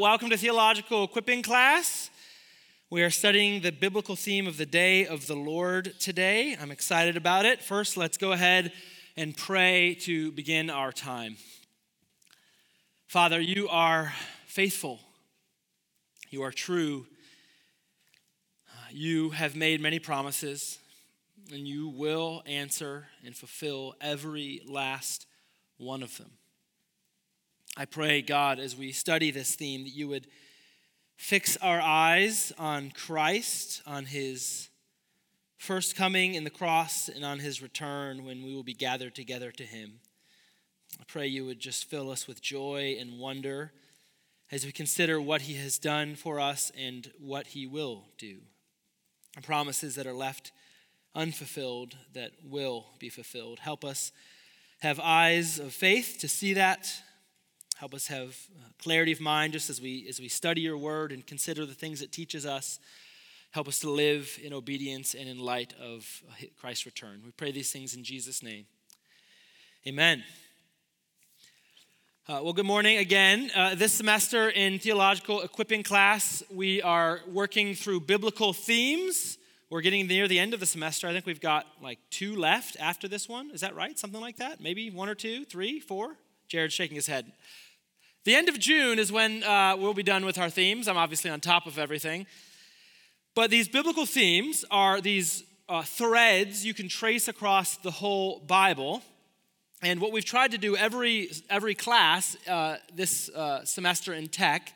welcome to Theological Equipping Class. We are studying the biblical theme of the day of the Lord today. I'm excited about it. First, let's go ahead and pray to begin our time. Father, you are faithful, you are true. You have made many promises, and you will answer and fulfill every last one of them. I pray, God, as we study this theme, that you would fix our eyes on Christ, on his first coming in the cross, and on his return when we will be gathered together to him. I pray you would just fill us with joy and wonder as we consider what he has done for us and what he will do. And promises that are left unfulfilled that will be fulfilled. Help us have eyes of faith to see that Help us have uh, clarity of mind just as we, as we study your word and consider the things it teaches us. Help us to live in obedience and in light of uh, Christ's return. We pray these things in Jesus' name. Amen. Uh, well, good morning again. Uh, this semester in theological equipping class, we are working through biblical themes. We're getting near the end of the semester. I think we've got like two left after this one. Is that right? Something like that? Maybe one or two, three, four? Jared's shaking his head. The end of June is when uh, we'll be done with our themes. I'm obviously on top of everything. But these biblical themes are these uh, threads you can trace across the whole Bible. And what we've tried to do every, every class uh, this uh, semester in tech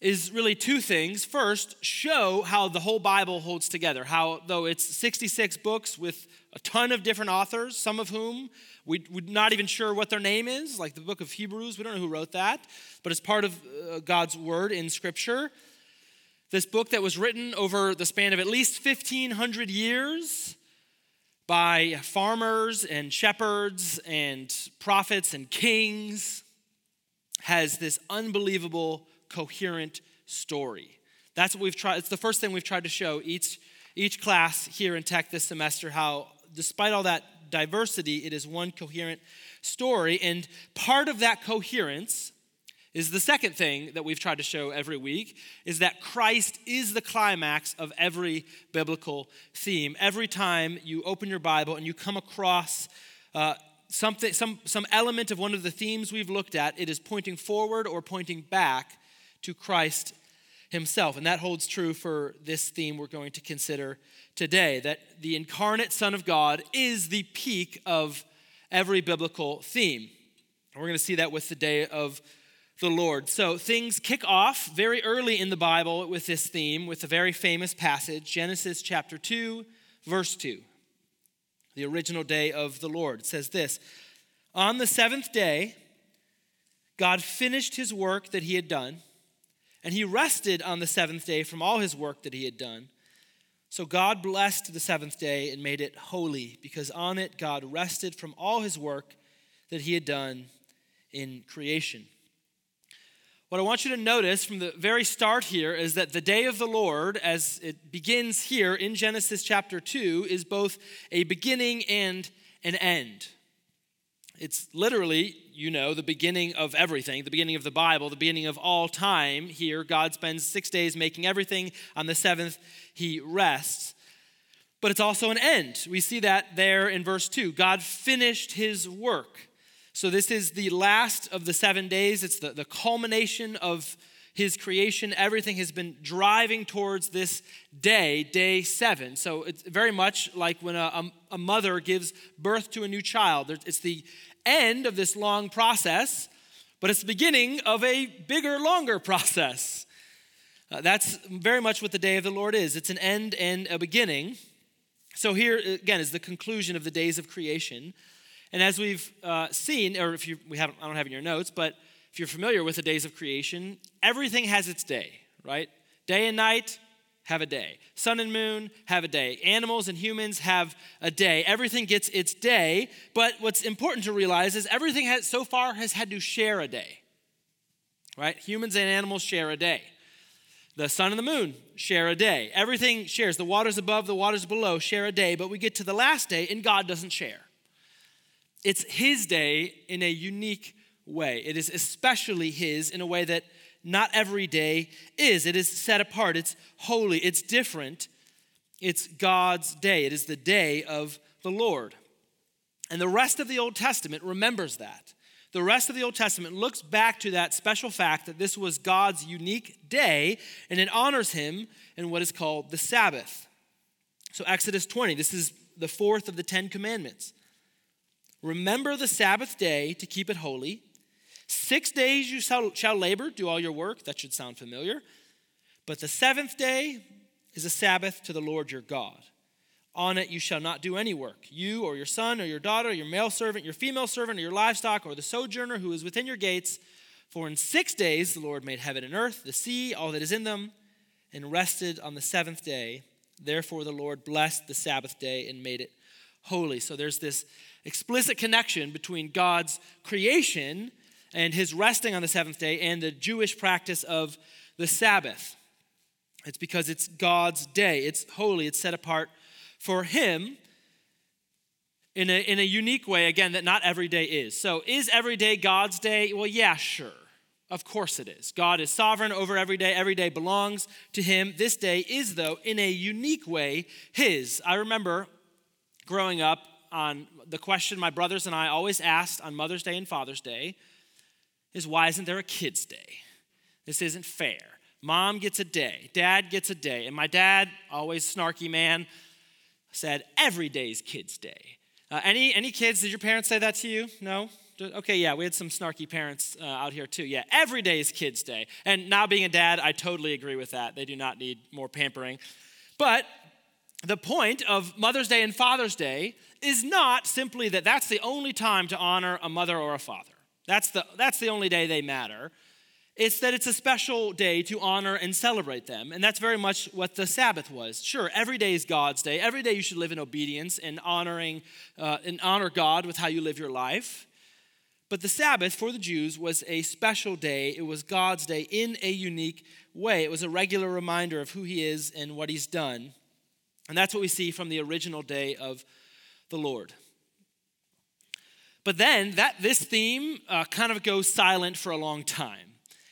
is really two things. First, show how the whole Bible holds together, how, though it's 66 books with a ton of different authors, some of whom we, are not even sure what their name is, like the book of Hebrews. We don't know who wrote that, but it's part of uh, God's word in Scripture. This book that was written over the span of at least 1,500 years by farmers and shepherds and prophets and kings has this unbelievable, coherent story. That's what we've tried. It's the first thing we've tried to show each, each class here in Tech this semester how, despite all that diversity, it is one coherent story. And part of that coherence is the second thing that we've tried to show every week is that Christ is the climax of every biblical theme. Every time you open your Bible and you come across uh, something, some, some element of one of the themes we've looked at, it is pointing forward or pointing back to Christ himself. And that holds true for this theme we're going to consider today that the incarnate Son of God is the peak of every biblical theme. And we're going to see that with the day of the Lord. So things kick off very early in the Bible with this theme, with a very famous passage, Genesis chapter 2, verse 2. The original day of the Lord. It says this On the seventh day, God finished his work that he had done, and he rested on the seventh day from all his work that he had done. So God blessed the seventh day and made it holy, because on it God rested from all his work that he had done in creation. What I want you to notice from the very start here is that the day of the Lord, as it begins here in Genesis chapter 2, is both a beginning and an end. It's literally, you know, the beginning of everything, the beginning of the Bible, the beginning of all time. Here, God spends six days making everything. On the seventh, he rests. But it's also an end. We see that there in verse 2. God finished his work. So, this is the last of the seven days. It's the, the culmination of his creation. Everything has been driving towards this day, day seven. So, it's very much like when a, a mother gives birth to a new child. It's the end of this long process, but it's the beginning of a bigger, longer process. Uh, that's very much what the day of the Lord is it's an end and a beginning. So, here again is the conclusion of the days of creation. And as we've uh, seen, or if you, we haven't, I don't have in your notes, but if you're familiar with the days of creation, everything has its day, right? Day and night, have a day. Sun and moon have a day. Animals and humans have a day. Everything gets its day, but what's important to realize is everything has so far has had to share a day. Right? Humans and animals share a day. The sun and the moon share a day. Everything shares. The waters above, the waters below share a day, but we get to the last day and God doesn't share. It's his day in a unique way. It is especially his in a way that not every day is. It is set apart, it's holy, it's different. It's God's day, it is the day of the Lord. And the rest of the Old Testament remembers that. The rest of the Old Testament looks back to that special fact that this was God's unique day, and it honors him in what is called the Sabbath. So, Exodus 20, this is the fourth of the Ten Commandments. Remember the Sabbath day to keep it holy. Six days you shall, labor, do all your work. That should sound familiar. But the seventh day is a Sabbath to the Lord your God. On it you shall not do any work, you or your son or your daughter, your male servant, your female servant, or your livestock, or the sojourner who is within your gates. For in six days the Lord made heaven and earth, the sea, all that is in them, and rested on the seventh day. Therefore the Lord blessed the Sabbath day and made it holy. So there's this explicit connection between God's creation and his resting on the seventh day and the Jewish practice of the Sabbath. It's because it's God's day, it's holy, it's set apart for him in a, in a unique way, again, that not every day is. So, is every day God's day? Well, yeah, sure. Of course it is. God is sovereign over every day. Every day belongs to him. This day is, though, in a unique way, his. I remember growing up, on the question my brothers and I always asked on Mother's Day and Father's Day is why isn't there a kids' day? This isn't fair. Mom gets a day, dad gets a day. And my dad, always snarky man, said every day's kids' day. Uh, any, any kids, did your parents say that to you? No? Okay, yeah, we had some snarky parents uh, out here too. Yeah, every day is kids' day. And now being a dad, I totally agree with that. They do not need more pampering. But the point of Mother's Day and Father's Day is not simply that that's the only time to honor a mother or a father. That's the, that's the only day they matter. It's that it's a special day to honor and celebrate them. And that's very much what the Sabbath was. Sure, every day is God's day. Every day you should live in obedience and honoring uh, and honor God with how you live your life. But the Sabbath for the Jews was a special day. It was God's day in a unique way. It was a regular reminder of who He is and what He's done. And that's what we see from the original day of the Lord. But then that this theme uh, kind of goes silent for a long time.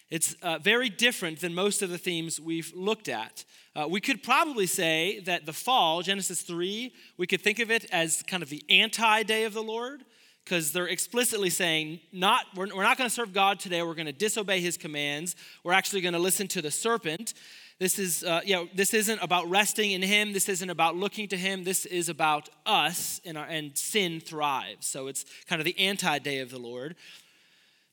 It's uh, very different than most of the themes we've looked at. Uh, we could probably say that the fall, Genesis 3, we could think of it as kind of the anti day of the Lord, because they're explicitly saying, not, we're, we're not going to serve God today, we're going to disobey his commands, we're actually going to listen to the serpent. This is, uh, know, this isn't about resting in Him. This isn't about looking to Him. This is about us and, our, and sin thrives. So it's kind of the anti day of the Lord.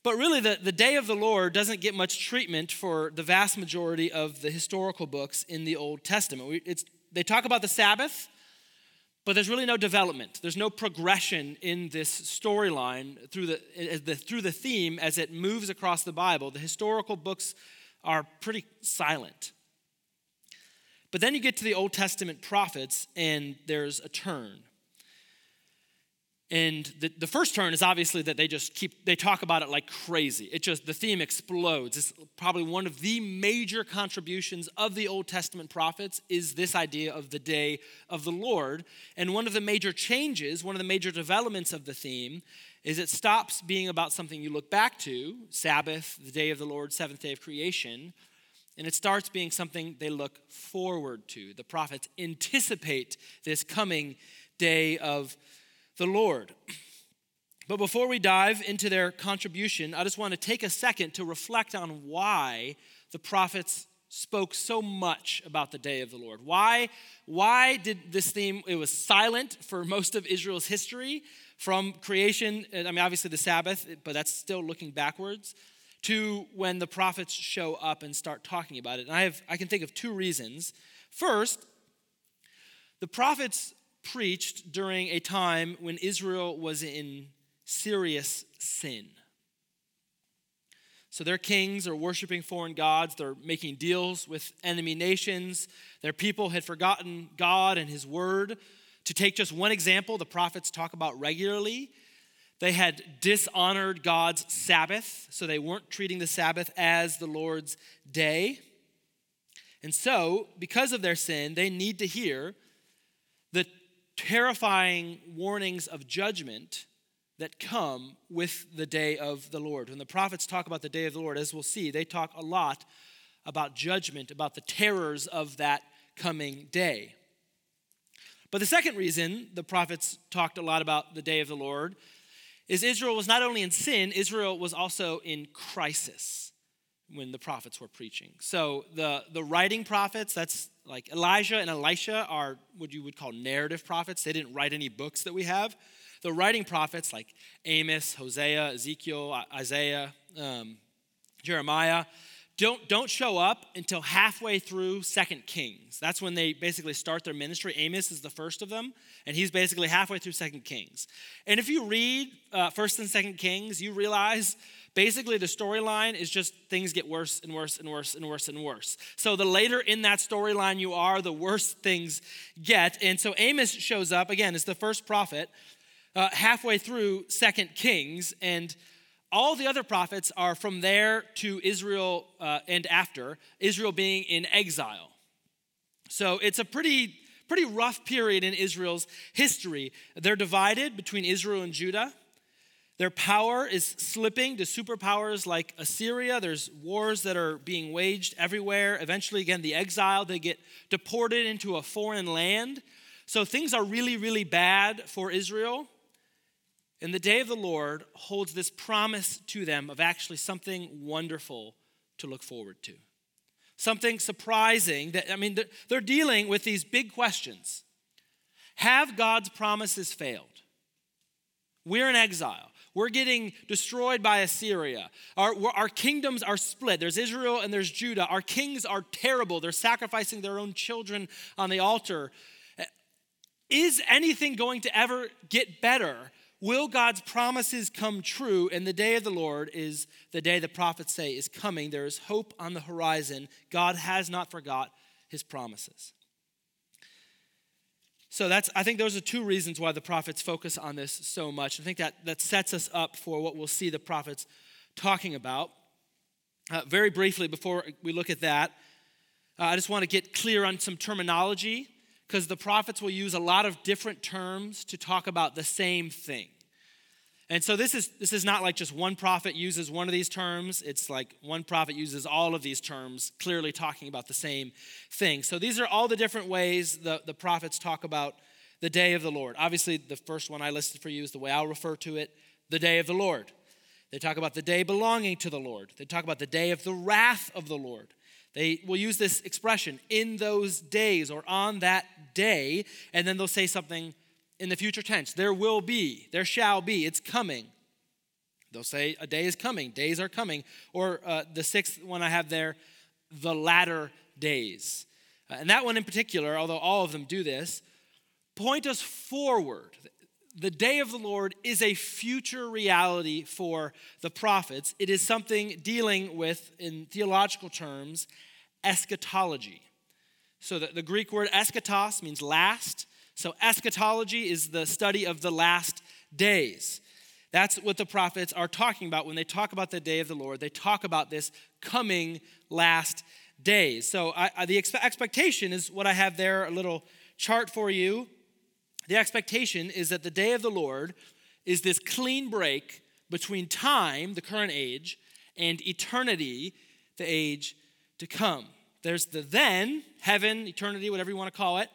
But really, the, the day of the Lord doesn't get much treatment for the vast majority of the historical books in the Old Testament. We, it's, they talk about the Sabbath, but there's really no development. There's no progression in this storyline through the, the, through the theme as it moves across the Bible. The historical books are pretty silent. But then you get to the Old Testament prophets, and there's a turn. And the, the first turn is obviously that they just keep, they talk about it like crazy. It just, the theme explodes. It's probably one of the major contributions of the Old Testament prophets is this idea of the day of the Lord. And one of the major changes, one of the major developments of the theme is it stops being about something you look back to, Sabbath, the day of the Lord, seventh day of creation, and it starts being something they look forward to. The prophets anticipate this coming day of the Lord. But before we dive into their contribution, I just want to take a second to reflect on why the prophets spoke so much about the day of the Lord. Why, why did this theme, it was silent for most of Israel's history from creation, I mean, obviously the Sabbath, but that's still looking backwards to when the prophets show up and start talking about it. And I, have, I can think of two reasons. First, the prophets preached during a time when Israel was in serious sin. So their kings are worshiping foreign gods, they're making deals with enemy nations. Their people had forgotten God and his word. To take just one example, the prophets talk about regularly they had dishonored God's Sabbath, so they weren't treating the Sabbath as the Lord's day. And so, because of their sin, they need to hear the terrifying warnings of judgment that come with the day of the Lord. When the prophets talk about the day of the Lord, as we'll see, they talk a lot about judgment, about the terrors of that coming day. But the second reason the prophets talked a lot about the day of the Lord is Israel was not only in sin, Israel was also in crisis when the prophets were preaching. So the, the writing prophets, that's like Elijah and Elisha, are what you would call narrative prophets. They didn't write any books that we have. The writing prophets like Amos, Hosea, Ezekiel, Isaiah, um, Jeremiah, don't, don't show up until halfway through Second Kings. That's when they basically start their ministry. Amos is the first of them, and he's basically halfway through Second Kings. And if you read uh, First and Second Kings, you realize basically the storyline is just things get worse and worse and worse and worse and worse. So the later in that storyline you are, the worse things get. And so Amos shows up again as the first prophet uh, halfway through Second Kings, and all the other prophets are from there to Israel uh, and after, Israel being in exile. So it's a pretty, pretty rough period in Israel's history. They're divided between Israel and Judah. Their power is slipping to superpowers like Assyria. There's wars that are being waged everywhere. Eventually, again, the exile, they get deported into a foreign land. So things are really, really bad for Israel. And the day of the Lord holds this promise to them of actually something wonderful to look forward to. Something surprising that, I mean, they're dealing with these big questions. Have God's promises failed? We're in exile. We're getting destroyed by Assyria. Our, our kingdoms are split. There's Israel and there's Judah. Our kings are terrible. They're sacrificing their own children on the altar. Is anything going to ever get better? Will God's promises come true? And the day of the Lord is the day the prophets say is coming. There is hope on the horizon. God has not forgot his promises. So that's I think those are two reasons why the prophets focus on this so much. I think that that sets us up for what we'll see the prophets talking about. Uh, very briefly, before we look at that, uh, I just want to get clear on some terminology because the prophets will use a lot of different terms to talk about the same thing. And so this is this is not like just one prophet uses one of these terms. It's like one prophet uses all of these terms, clearly talking about the same thing. So these are all the different ways the, the prophets talk about the day of the Lord. Obviously, the first one I listed for you is the way I'll refer to it, the day of the Lord. They talk about the day belonging to the Lord. They talk about the day of the wrath of the Lord. They will use this expression in those days or on that day, and then they'll say something in the future tense. There will be, there shall be, it's coming. They'll say a day is coming, days are coming. Or uh, the sixth one I have there, the latter days. Uh, and that one in particular, although all of them do this, point us forward. The day of the Lord is a future reality for the prophets. It is something dealing with, in theological terms, eschatology. So the, the Greek word eschatos means last. So, eschatology is the study of the last days. That's what the prophets are talking about when they talk about the day of the Lord. They talk about this coming last days. So, I, I, the expe- expectation is what I have there a little chart for you. The expectation is that the day of the Lord is this clean break between time, the current age, and eternity, the age to come. There's the then, heaven, eternity, whatever you want to call it.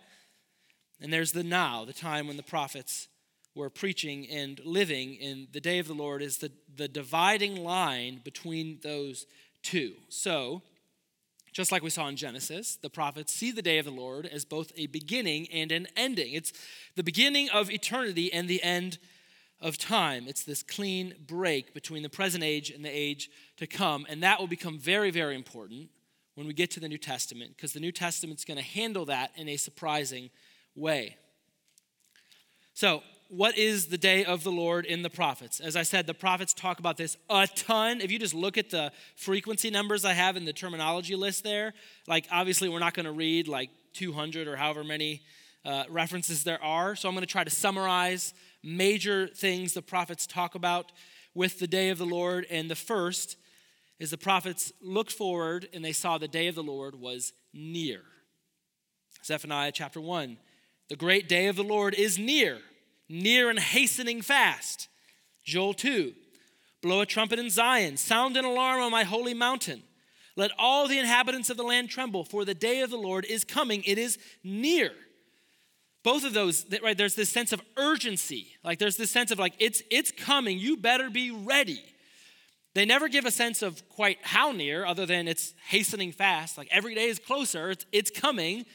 And there's the now, the time when the prophets were preaching and living in the day of the Lord is the, the dividing line between those two. So, just like we saw in Genesis, the prophets see the day of the Lord as both a beginning and an ending. It's the beginning of eternity and the end of time. It's this clean break between the present age and the age to come. And that will become very, very important when we get to the New Testament, because the New Testament's going to handle that in a surprising way. So, what is the day of the Lord in the prophets? As I said, the prophets talk about this a ton. If you just look at the frequency numbers I have in the terminology list there, like obviously we're not going to read like 200 or however many uh, references there are. So I'm going to try to summarize major things the prophets talk about with the day of the Lord. And the first is the prophets looked forward and they saw the day of the Lord was near. Zephaniah chapter 1 the great day of the Lord is near, near and hastening fast. Joel 2, blow a trumpet in Zion, sound an alarm on my holy mountain. Let all the inhabitants of the land tremble, for the day of the Lord is coming, it is near. Both of those, right, there's this sense of urgency. Like there's this sense of like, it's, it's coming, you better be ready. They never give a sense of quite how near, other than it's hastening fast. Like every day is closer, it's, it's coming.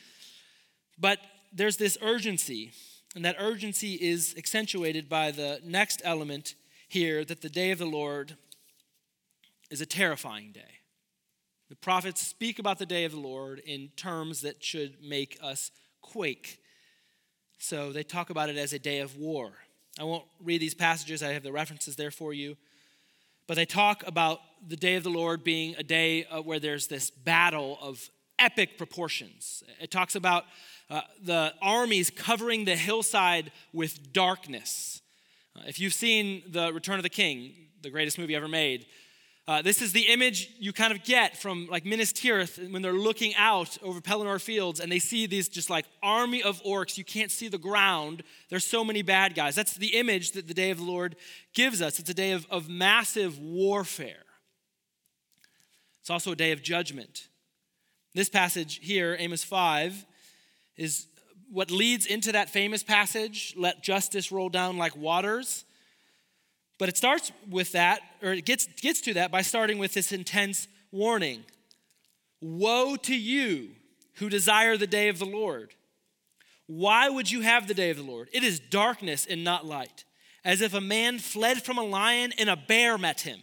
But there's this urgency, and that urgency is accentuated by the next element here that the day of the Lord is a terrifying day. The prophets speak about the day of the Lord in terms that should make us quake. So they talk about it as a day of war. I won't read these passages, I have the references there for you. But they talk about the day of the Lord being a day uh, where there's this battle of epic proportions. It talks about uh, the armies covering the hillside with darkness. Uh, if you've seen The Return of the King, the greatest movie ever made, uh, this is the image you kind of get from like Minas Tirith when they're looking out over Pelennor Fields and they see these just like army of orcs. You can't see the ground. There's so many bad guys. That's the image that the day of the Lord gives us. It's a day of, of massive warfare. It's also a day of judgment. This passage here, Amos 5, is what leads into that famous passage let justice roll down like waters. But it starts with that, or it gets, gets to that by starting with this intense warning Woe to you who desire the day of the Lord. Why would you have the day of the Lord? It is darkness and not light, as if a man fled from a lion and a bear met him,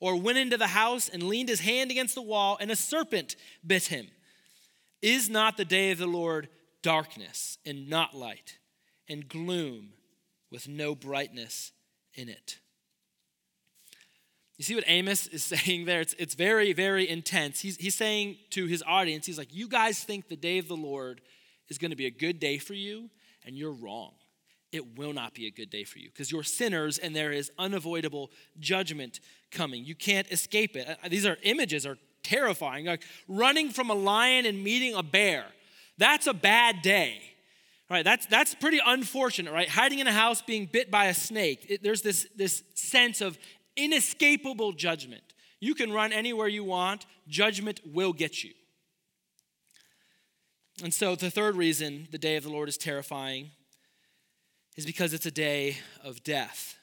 or went into the house and leaned his hand against the wall and a serpent bit him. Is not the day of the Lord darkness and not light, and gloom with no brightness in it? You see what Amos is saying there? It's, it's very, very intense. He's, he's saying to his audience, he's like, You guys think the day of the Lord is going to be a good day for you, and you're wrong. It will not be a good day for you because you're sinners and there is unavoidable judgment coming. You can't escape it. Uh, these are images are terrifying. Like running from a lion and meeting a bear. That's a bad day. Right, that's, that's pretty unfortunate, right? Hiding in a house, being bit by a snake. It, there's this, this sense of inescapable judgment. You can run anywhere you want, judgment will get you. And so, the third reason the day of the Lord is terrifying is because it's a day of death.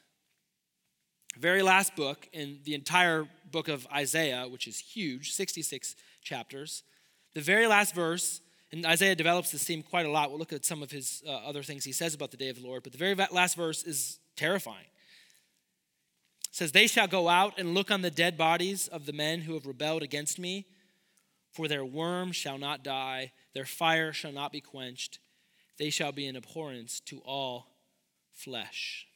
Very last book in the entire book of Isaiah, which is huge, 66 chapters, the very last verse, and Isaiah develops this theme quite a lot. We'll look at some of his uh, other things he says about the day of the Lord, but the very last verse is terrifying says, They shall go out and look on the dead bodies of the men who have rebelled against me, for their worm shall not die, their fire shall not be quenched. They shall be an abhorrence to all flesh.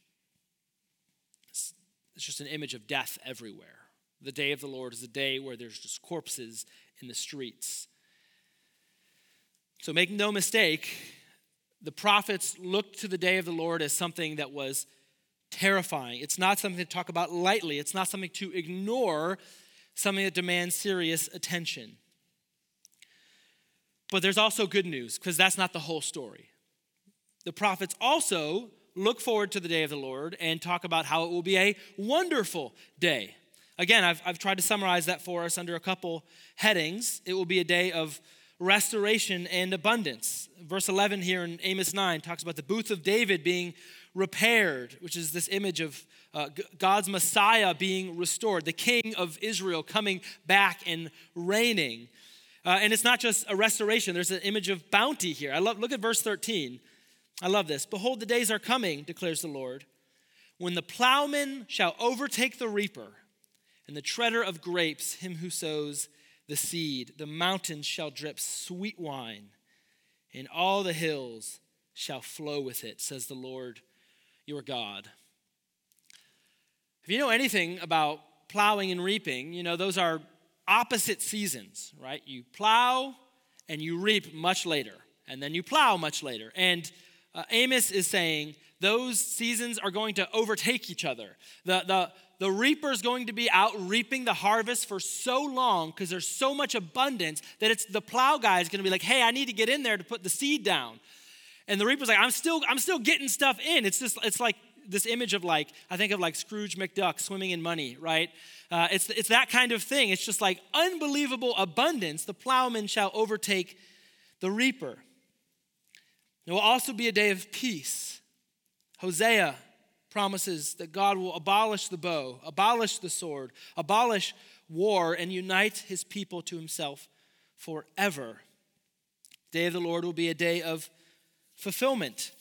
It's, just an image of death everywhere. The day of the Lord is a day where there's just corpses in the streets. So make no mistake, the prophets looked to the day of the Lord as something that was terrifying. It's not something to talk about lightly, it's not something to ignore, something that demands serious attention. But there's also good news, because that's not the whole story. The prophets also look forward to the day of the Lord and talk about how it will be a wonderful day. Again, I've, I've tried to summarize that for us under a couple headings. It will be a day of restoration and abundance. Verse 11 here in Amos 9 talks about the booth of David being repaired, which is this image of uh, God's Messiah being restored, the King of Israel coming back and reigning. Uh, and it's not just a restoration, there's an image of bounty here. I love, look at verse 13. I love this. Behold, the days are coming, declares the Lord, when the plowman shall overtake the reaper, and the treader of grapes, him who sows the seed. The mountains shall drip sweet wine, and all the hills shall flow with it, says the Lord your God. If you know anything about plowing and reaping, you know those are opposite seasons, right? You plow and you reap much later, and then you plow much later. And uh, Amos is saying those seasons are going to overtake each other. The, the, the reaper is going to be out reaping the harvest for so long because there's so much abundance that it's the plow guy is going to be like, hey, I need to get in there to put the seed down. And the reaper's like, I'm still, I'm still getting stuff in. It's just, it's like this image of like, I think of like Scrooge McDuck swimming in money, right? Uh, it's, it's that kind of thing. It's just like unbelievable abundance. The plowman shall overtake the reaper. It will also be a day of peace. Hosea promises that God will abolish the bow, abolish the sword, abolish war, and unite his people to himself forever. Day of the Lord will be a day of fulfillment.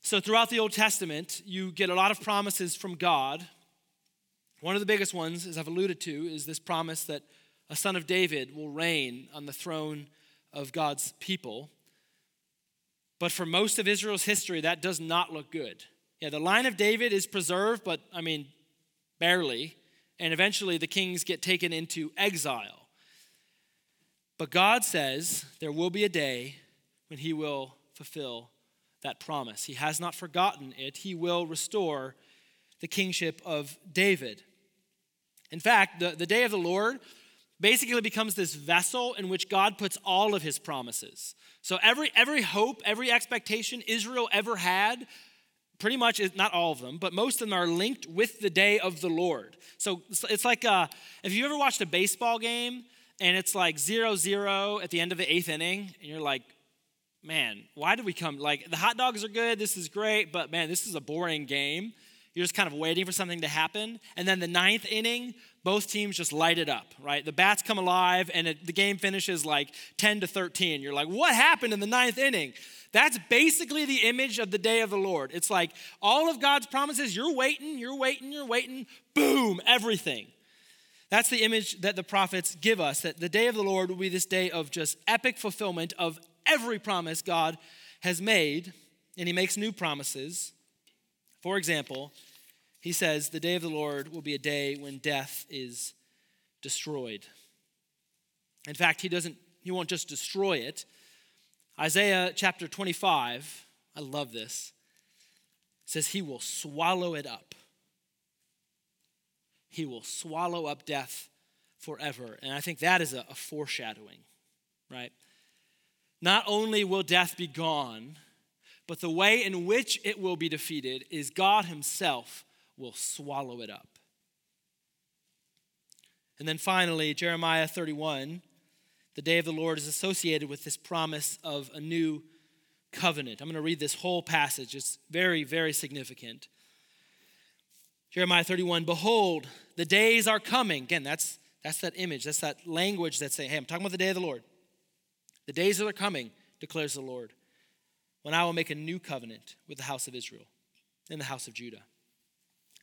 So, throughout the Old Testament, you get a lot of promises from God. One of the biggest ones, as I've alluded to, is this promise that a son of David will reign on the throne of God's people. But for most of Israel's history, that does not look good. Yeah, the line of David is preserved, but I mean, barely. And eventually the kings get taken into exile. But God says there will be a day when he will fulfill that promise. He has not forgotten it. He will restore the kingship of David. In fact, the, the day of the Lord basically becomes this vessel in which God puts all of his promises. So every, every hope, every expectation Israel ever had, pretty much, not all of them, but most of them are linked with the day of the Lord. So it's like, uh, if you ever watched a baseball game and it's like zero zero at the end of the eighth inning, and you're like, man, why did we come? Like, the hot dogs are good, this is great, but man, this is a boring game. You're just kind of waiting for something to happen. And then the ninth inning, both teams just light it up, right? The bats come alive and it, the game finishes like 10 to 13. You're like, what happened in the ninth inning? That's basically the image of the day of the Lord. It's like all of God's promises, you're waiting, you're waiting, you're waiting, boom, everything. That's the image that the prophets give us that the day of the Lord will be this day of just epic fulfillment of every promise God has made, and He makes new promises. For example, he says, The day of the Lord will be a day when death is destroyed. In fact, he doesn't, he won't just destroy it. Isaiah chapter 25, I love this, says he will swallow it up. He will swallow up death forever. And I think that is a, a foreshadowing, right? Not only will death be gone, but the way in which it will be defeated is God Himself will swallow it up. And then finally, Jeremiah 31, the day of the Lord is associated with this promise of a new covenant. I'm going to read this whole passage, it's very, very significant. Jeremiah 31, behold, the days are coming. Again, that's, that's that image, that's that language that's saying, hey, I'm talking about the day of the Lord. The days are coming, declares the Lord, when I will make a new covenant with the house of Israel and the house of Judah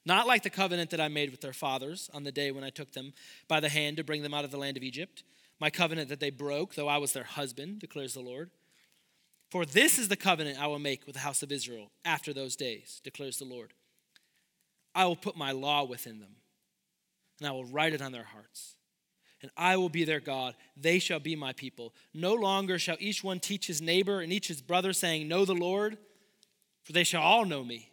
not like the covenant that I made with their fathers on the day when I took them by the hand to bring them out of the land of Egypt, my covenant that they broke, though I was their husband, declares the Lord. For this is the covenant I will make with the house of Israel after those days, declares the Lord. I will put my law within them, and I will write it on their hearts. And I will be their God. They shall be my people. No longer shall each one teach his neighbor and each his brother, saying, Know the Lord, for they shall all know me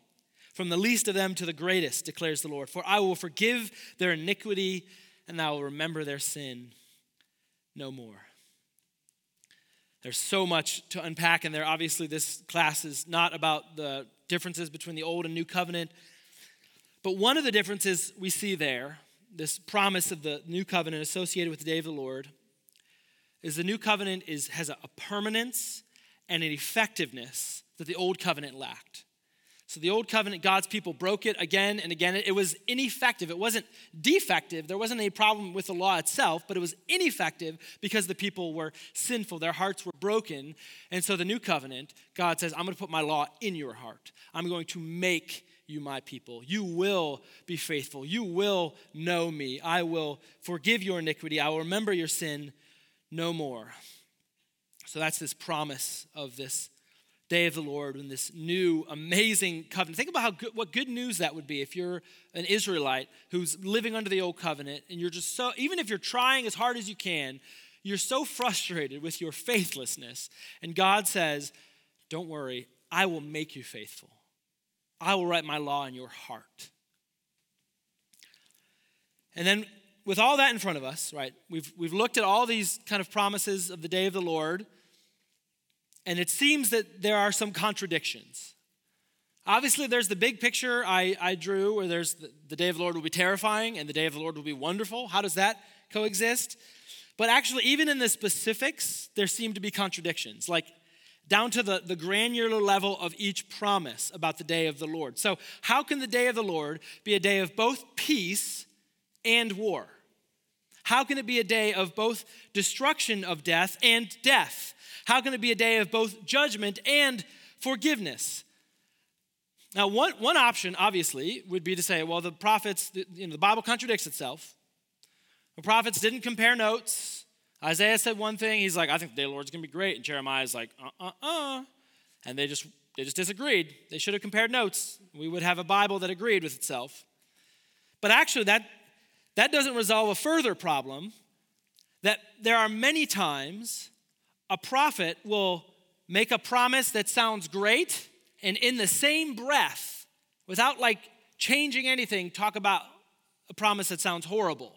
from the least of them to the greatest, declares the Lord. For I will forgive their iniquity and I will remember their sin no more. There's so much to unpack in there. Obviously, this class is not about the differences between the old and new covenant. But one of the differences we see there, this promise of the new covenant associated with the day of the Lord, is the new covenant is, has a permanence and an effectiveness that the old covenant lacked. So the old covenant, God's people broke it again and again. It was ineffective. It wasn't defective. There wasn't any problem with the law itself, but it was ineffective because the people were sinful. Their hearts were broken. And so the new covenant, God says, I'm going to put my law in your heart. I'm going to make you my people. You will be faithful. You will know me. I will forgive your iniquity. I will remember your sin no more. So that's this promise of this day of the Lord in this new amazing covenant. Think about how good, what good news that would be if you're an Israelite who's living under the old covenant and you're just so, even if you're trying as hard as you can, you're so frustrated with your faithlessness. And God says, Don't worry, I will make you faithful. I will write my law in your heart. And then, with all that in front of us, right, we've, we've looked at all these kind of promises of the day of the Lord. And it seems that there are some contradictions. Obviously, there's the big picture I, I drew where there's the, the day of the Lord will be terrifying and the day of the Lord will be wonderful. How does that coexist? But actually, even in the specifics, there seem to be contradictions, like down to the, the granular level of each promise about the day of the Lord. So, how can the day of the Lord be a day of both peace and war? How can it be a day of both destruction of death and death? How can it be a day of both judgment and forgiveness? Now, one, one option, obviously, would be to say, well, the prophets, you know, the Bible contradicts itself. The prophets didn't compare notes. Isaiah said one thing, he's like, I think the day of the Lord's gonna be great. And Jeremiah's like, uh uh uh. And they just they just disagreed. They should have compared notes. We would have a Bible that agreed with itself. But actually, that that doesn't resolve a further problem that there are many times a prophet will make a promise that sounds great and in the same breath, without like changing anything, talk about a promise that sounds horrible.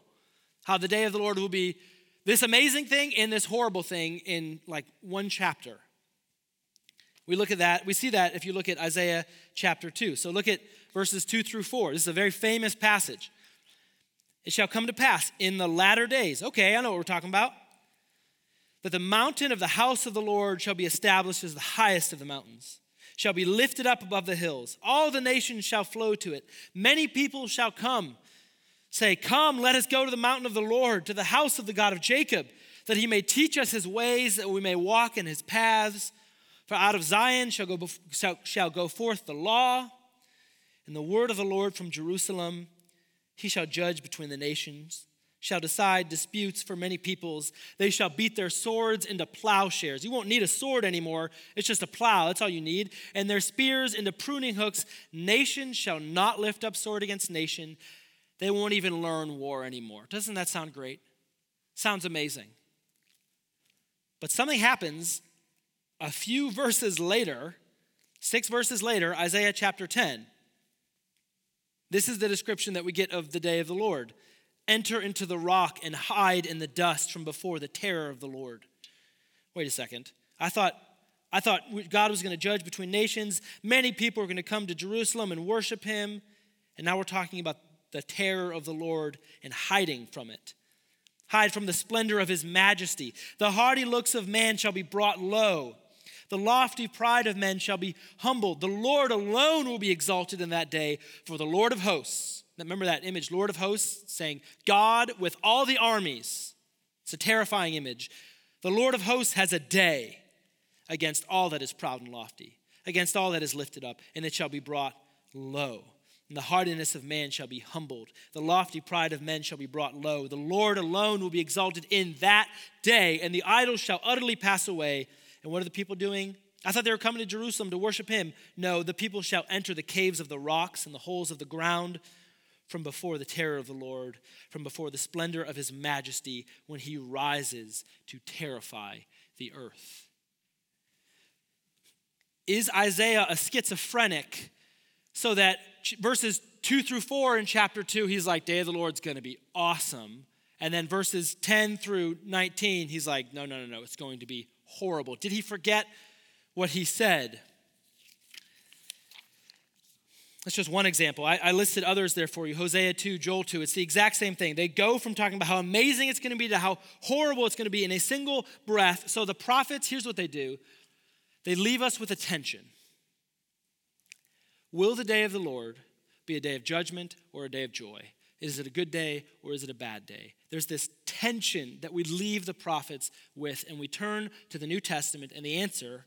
How the day of the Lord will be this amazing thing and this horrible thing in like one chapter. We look at that, we see that if you look at Isaiah chapter 2. So look at verses 2 through 4. This is a very famous passage. It shall come to pass in the latter days. Okay, I know what we're talking about. That the mountain of the house of the Lord shall be established as the highest of the mountains, shall be lifted up above the hills. All the nations shall flow to it. Many people shall come. Say, Come, let us go to the mountain of the Lord, to the house of the God of Jacob, that he may teach us his ways, that we may walk in his paths. For out of Zion shall go, shall, shall go forth the law and the word of the Lord from Jerusalem. He shall judge between the nations, shall decide disputes for many peoples. They shall beat their swords into plowshares. You won't need a sword anymore. It's just a plow. That's all you need. And their spears into pruning hooks. Nation shall not lift up sword against nation. They won't even learn war anymore. Doesn't that sound great? Sounds amazing. But something happens a few verses later, six verses later, Isaiah chapter 10. This is the description that we get of the day of the Lord. Enter into the rock and hide in the dust from before the terror of the Lord. Wait a second. I thought I thought God was going to judge between nations. Many people are going to come to Jerusalem and worship him. And now we're talking about the terror of the Lord and hiding from it. Hide from the splendor of his majesty. The haughty looks of man shall be brought low the lofty pride of men shall be humbled. The Lord alone will be exalted in that day, for the Lord of hosts. Remember that image, Lord of hosts, saying, God with all the armies. It's a terrifying image. The Lord of hosts has a day against all that is proud and lofty, against all that is lifted up, and it shall be brought low. And the hardiness of man shall be humbled. The lofty pride of men shall be brought low. The Lord alone will be exalted in that day, and the idols shall utterly pass away and what are the people doing? I thought they were coming to Jerusalem to worship him. No, the people shall enter the caves of the rocks and the holes of the ground from before the terror of the Lord, from before the splendor of his majesty when he rises to terrify the earth. Is Isaiah a schizophrenic so that verses 2 through 4 in chapter 2, he's like, Day of the Lord's gonna be awesome. And then verses 10 through 19, he's like, No, no, no, no, it's going to be horrible? Did he forget what he said? That's just one example. I, I, listed others there for you Hosea 2, Joel 2. It's the exact same thing. They go from talking about how amazing it's going to be to how horrible it's going to be in a single breath. So the prophets, here's what they do they leave us with a tension. Will the day of the Lord be a day of judgment or a day of joy? Is it a good day or is it a bad day? There's this tension that we leave the prophets with, and we turn to the New Testament, and the answer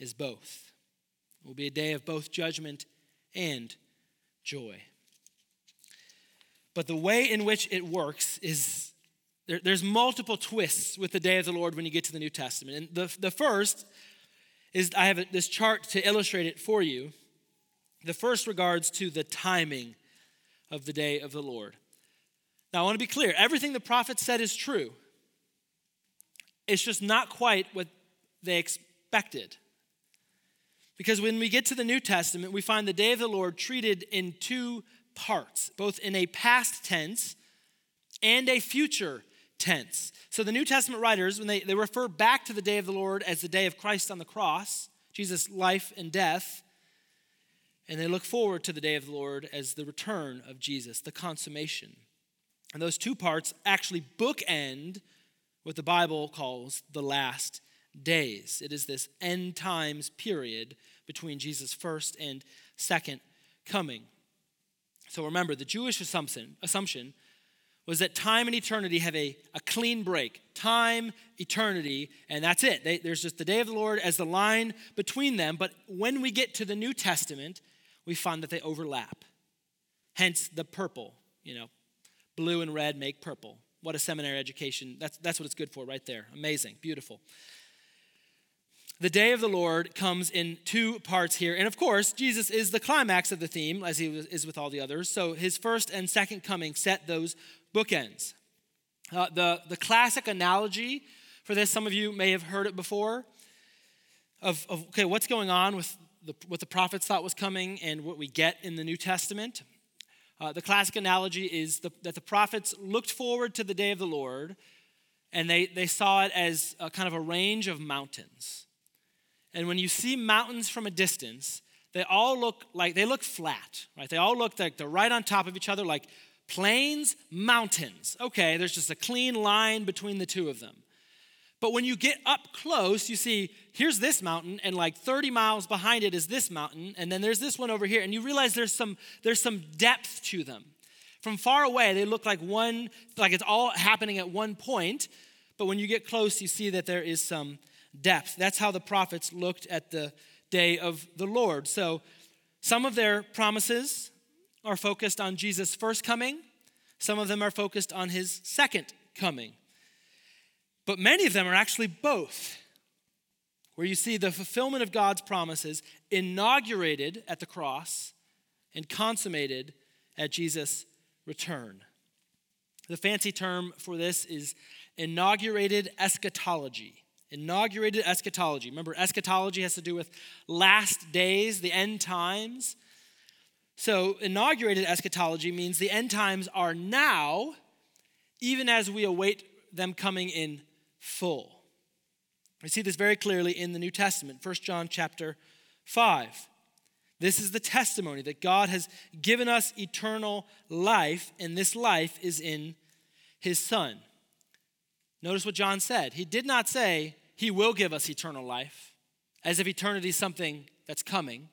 is both. It will be a day of both judgment and joy. But the way in which it works is there, there's multiple twists with the day of the Lord when you get to the New Testament. And the, the first is I have this chart to illustrate it for you. The first regards to the timing of the day of the Lord. Now, I want to be clear everything the prophet said is true. It's just not quite what they expected. Because when we get to the New Testament, we find the day of the Lord treated in two parts, both in a past tense and a future tense. So the New Testament writers, when they, they refer back to the day of the Lord as the day of Christ on the cross, Jesus' life and death, and they look forward to the day of the Lord as the return of Jesus, the consummation. And those two parts actually bookend what the Bible calls the last days. It is this end times period between Jesus' first and second coming. So remember, the Jewish assumption, assumption was that time and eternity have a, a clean break. Time, eternity, and that's it. They, there's just the day of the Lord as the line between them. But when we get to the New Testament, we find that they overlap. Hence the purple, you know, blue and red make purple. What a seminary education. That's, that's what it's good for right there. Amazing, beautiful. The day of the Lord comes in two parts here. And of course, Jesus is the climax of the theme, as he is with all the others. So his first and second coming set those bookends. Uh, the, the classic analogy for this, some of you may have heard it before, of, of okay, what's going on with the, what the prophets thought was coming and what we get in the New Testament. Uh, the classic analogy is the, that the prophets looked forward to the day of the Lord and they, they saw it as kind of a range of mountains. And when you see mountains from a distance, they all look like they look flat, right? They all look like they're right on top of each other, like plains, mountains. Okay, there's just a clean line between the two of them. But when you get up close, you see here's this mountain, and like 30 miles behind it is this mountain, and then there's this one over here, and you realize there's some there's some depth to them. From far away, they look like one, like it's all happening at one point, but when you get close, you see that there is some depth. That's how the prophets looked at the day of the Lord. So some of their promises are focused on Jesus' first coming, some of them are focused on his second coming. But many of them are actually both, where you see the fulfillment of God's promises inaugurated at the cross and consummated at Jesus' return. The fancy term for this is inaugurated eschatology. Inaugurated eschatology. Remember, eschatology has to do with last days, the end times. So, inaugurated eschatology means the end times are now, even as we await them coming in full. We see this very clearly in the New Testament, 1 John chapter 5. This is the testimony that God has given us eternal life, and this life is in his Son. Notice what John said. He did not say, He will give us eternal life, as if eternity is something that's coming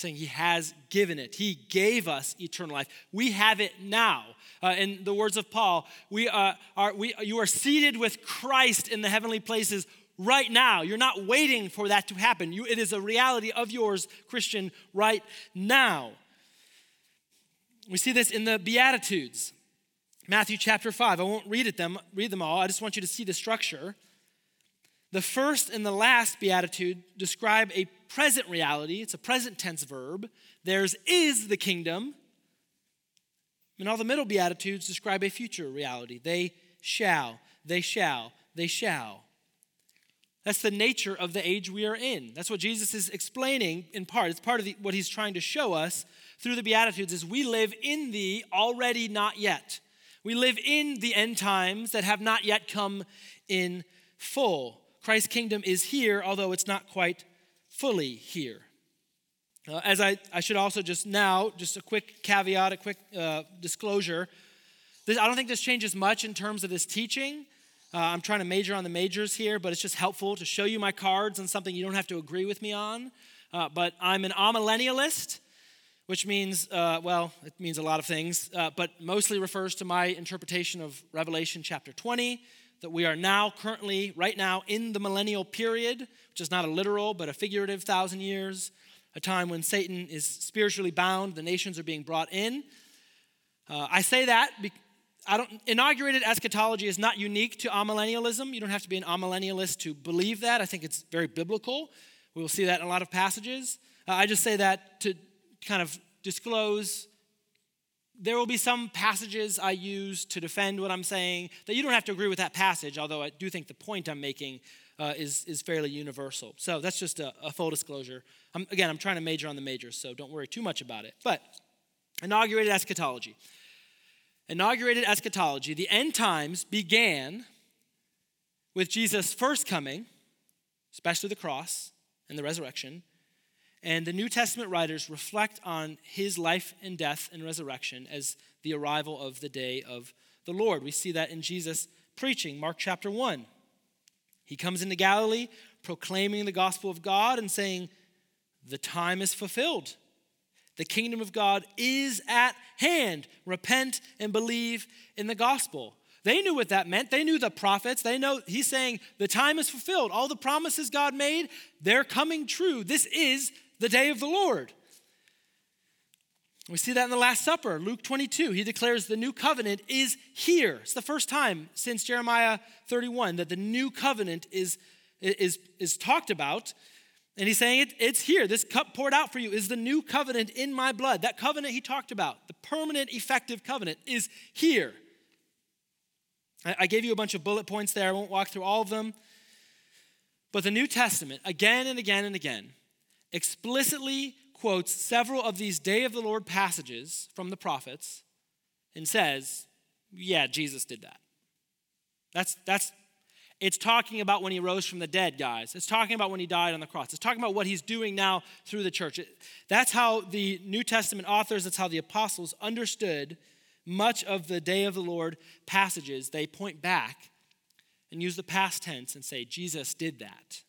saying he has given it. He gave us eternal life. We have it now. Uh, in the words of Paul, we, uh, are, we, you are seated with Christ in the heavenly places right now. You're not waiting for that to happen. You, it is a reality of yours, Christian, right now. We see this in the Beatitudes. Matthew chapter 5. I won't read it them, read them all. I just want you to see the structure. The first and the last beatitude describe a present reality. It's a present tense verb. Theirs is the kingdom. And all the middle beatitudes describe a future reality. They shall, they shall, they shall. That's the nature of the age we are in. That's what Jesus is explaining in part. It's part of the, what he's trying to show us through the beatitudes is we live in the already not yet. We live in the end times that have not yet come in full. Christ's kingdom is here, although it's not quite fully here. Uh, as I, I should also just now, just a quick caveat, a quick uh, disclosure. This, I don't think this changes much in terms of this teaching. Uh, I'm trying to major on the majors here, but it's just helpful to show you my cards on something you don't have to agree with me on. Uh, but I'm an amillennialist, which means, uh, well, it means a lot of things, uh, but mostly refers to my interpretation of Revelation chapter 20 that we are now currently, right now, in the millennial period, which is not a literal but a figurative thousand years, a time when Satan is spiritually bound, the nations are being brought in. Uh, I say that I don't, inaugurated eschatology is not unique to amillennialism. You don't have to be an amillennialist to believe that. I think it's very biblical. We will see that in a lot of passages. Uh, I just say that to kind of disclose there will be some passages I use to defend what I'm saying that you don't have to agree with that passage, although I do think the point I'm making uh, is, is fairly universal. So that's just a, a full disclosure. I'm, again, I'm trying to major on the majors, so don't worry too much about it. But inaugurated eschatology. Inaugurated eschatology, the end times began with Jesus' first coming, especially the cross and the resurrection, And the New Testament writers reflect on his life and death and resurrection as the arrival of the day of the Lord. We see that in Jesus preaching, Mark chapter 1. He comes into Galilee proclaiming the gospel of God and saying, The time is fulfilled. The kingdom of God is at hand. Repent and believe in the gospel. They knew what that meant. They knew the prophets. They know he's saying the time is fulfilled. All the promises God made, they're coming true. This is the day of the Lord. We see that in the Last Supper, Luke 22. He declares the new covenant is here. It's the first time since Jeremiah 31 that the new covenant is, is, is talked about. And he's saying it, it's here. This cup poured out for you is the new covenant in my blood. That covenant he talked about, the permanent, effective covenant, is here. I, I gave you a bunch of bullet points there. I won't walk through all of them. But the New Testament, again and again and again, explicitly quotes several of these Day of the Lord passages from the prophets and says, yeah, Jesus did that. That's, that's, it's talking about when he rose from the dead, guys. It's talking about when he died on the cross. It's talking about what he's doing now through the church. That's how the New Testament authors, that's how the apostles understood much of the day of the Lord passages. They point back and use the past tense and say, Jesus did that.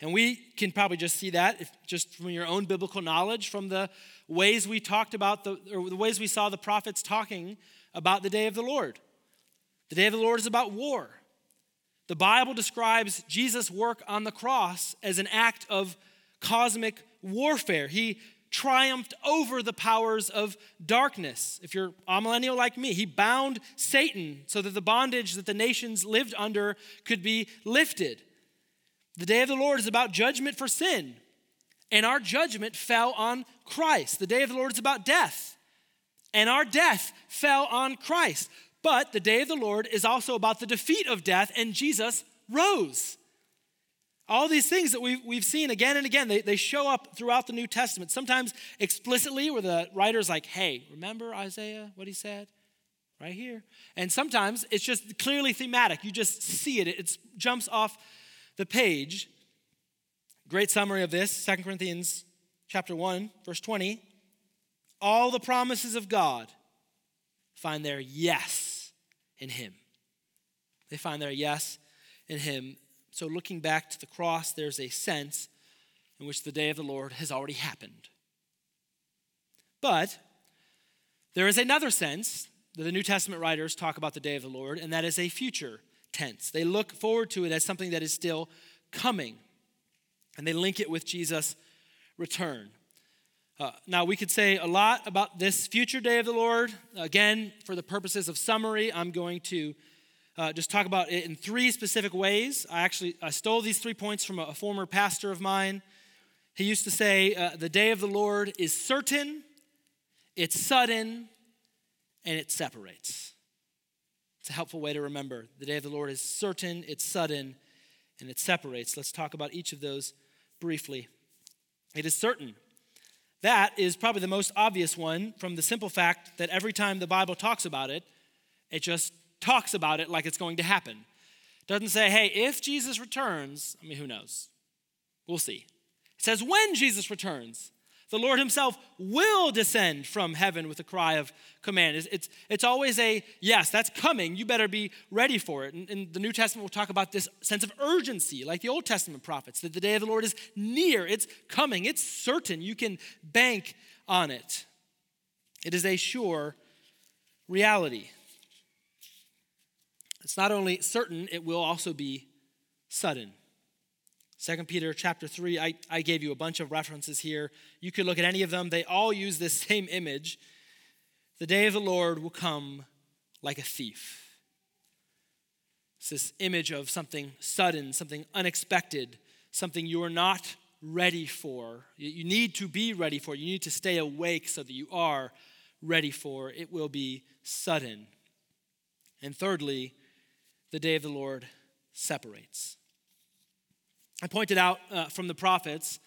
And we can probably just see that if, just from your own biblical knowledge, from the ways we talked about, the, or the ways we saw the prophets talking about the day of the Lord. The day of the Lord is about war. The Bible describes Jesus' work on the cross as an act of cosmic warfare. He triumphed over the powers of darkness. If you're amillennial like me, he bound Satan so that the bondage that the nations lived under could be lifted. The day of the Lord is about judgment for sin, and our judgment fell on Christ. The day of the Lord is about death, and our death fell on Christ. But the day of the Lord is also about the defeat of death, and Jesus rose. All these things that we've, we've seen again and again, they, they show up throughout the New Testament. Sometimes explicitly, where the writer's like, hey, remember Isaiah, what he said? Right here. And sometimes it's just clearly thematic. You just see it, it jumps off the page. Great summary of this, 2 Corinthians chapter 1, verse 20. All the promises of God find their yes in him. They find their yes in him. So looking back to the cross, there's a sense in which the day of the Lord has already happened. But there is another sense that the New Testament writers talk about the day of the Lord, and that is a future tense. They look forward to it as something that is still coming, and they link it with Jesus' return. Uh, now, we could say a lot about this future day of the Lord. Again, for the purposes of summary, I'm going to uh, just talk about it in three specific ways. I actually I stole these three points from a, a former pastor of mine. He used to say, uh, The day of the Lord is certain, it's sudden, and it separates. It's a helpful way to remember. The day of the Lord is certain, it's sudden, and it separates. Let's talk about each of those briefly. It is certain. That is probably the most obvious one from the simple fact that every time the Bible talks about it, it just talks about it like it's going to happen. It doesn't say, hey, if Jesus returns, I mean, who knows? We'll see. It says, when Jesus returns. The Lord Himself will descend from heaven with a cry of command. It's, it's, it's always a yes, that's coming. You better be ready for it. And, and the New Testament will talk about this sense of urgency, like the Old Testament prophets, that the day of the Lord is near, it's coming, it's certain. You can bank on it. It is a sure reality. It's not only certain, it will also be sudden. 2 Peter chapter 3, I, I gave you a bunch of references here. You could look at any of them. They all use this same image. The day of the Lord will come like a thief. It's this image of something sudden, something unexpected, something you are not ready for. You need to be ready for. You need to stay awake so that you are ready for. It will be sudden. And thirdly, the day of the Lord separates. I pointed out uh, from the prophets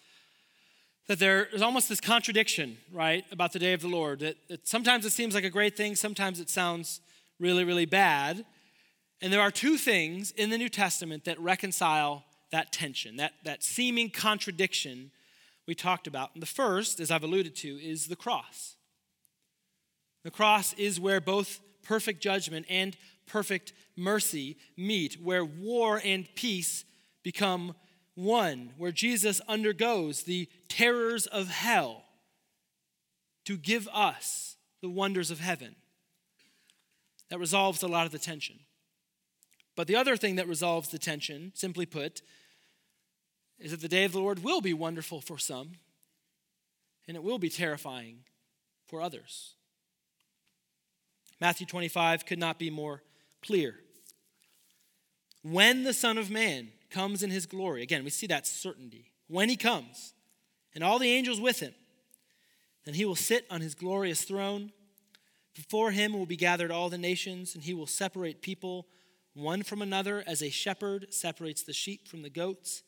that there is almost this contradiction, right, about the day of the Lord. That, sometimes it seems like a great thing, sometimes it sounds really, really bad. And there are two things in the New Testament that reconcile that tension, that, that seeming contradiction we talked about. And the first, as I've alluded to, is the cross. The cross is where both perfect judgment and perfect mercy meet, where war and peace become one, where Jesus undergoes the terrors of hell to give us the wonders of heaven. That resolves a lot of the tension. But the other thing that resolves the tension, simply put, is that the day of the Lord will be wonderful for some, and it will be terrifying for others. Matthew 25 could not be more clear. When the Son of Man comes in his glory, again, we see that certainty. When he comes, and all the angels with him, then he will sit on his glorious throne. Before him will be gathered all the nations, and he will separate people one from another as a shepherd separates the sheep from the goats.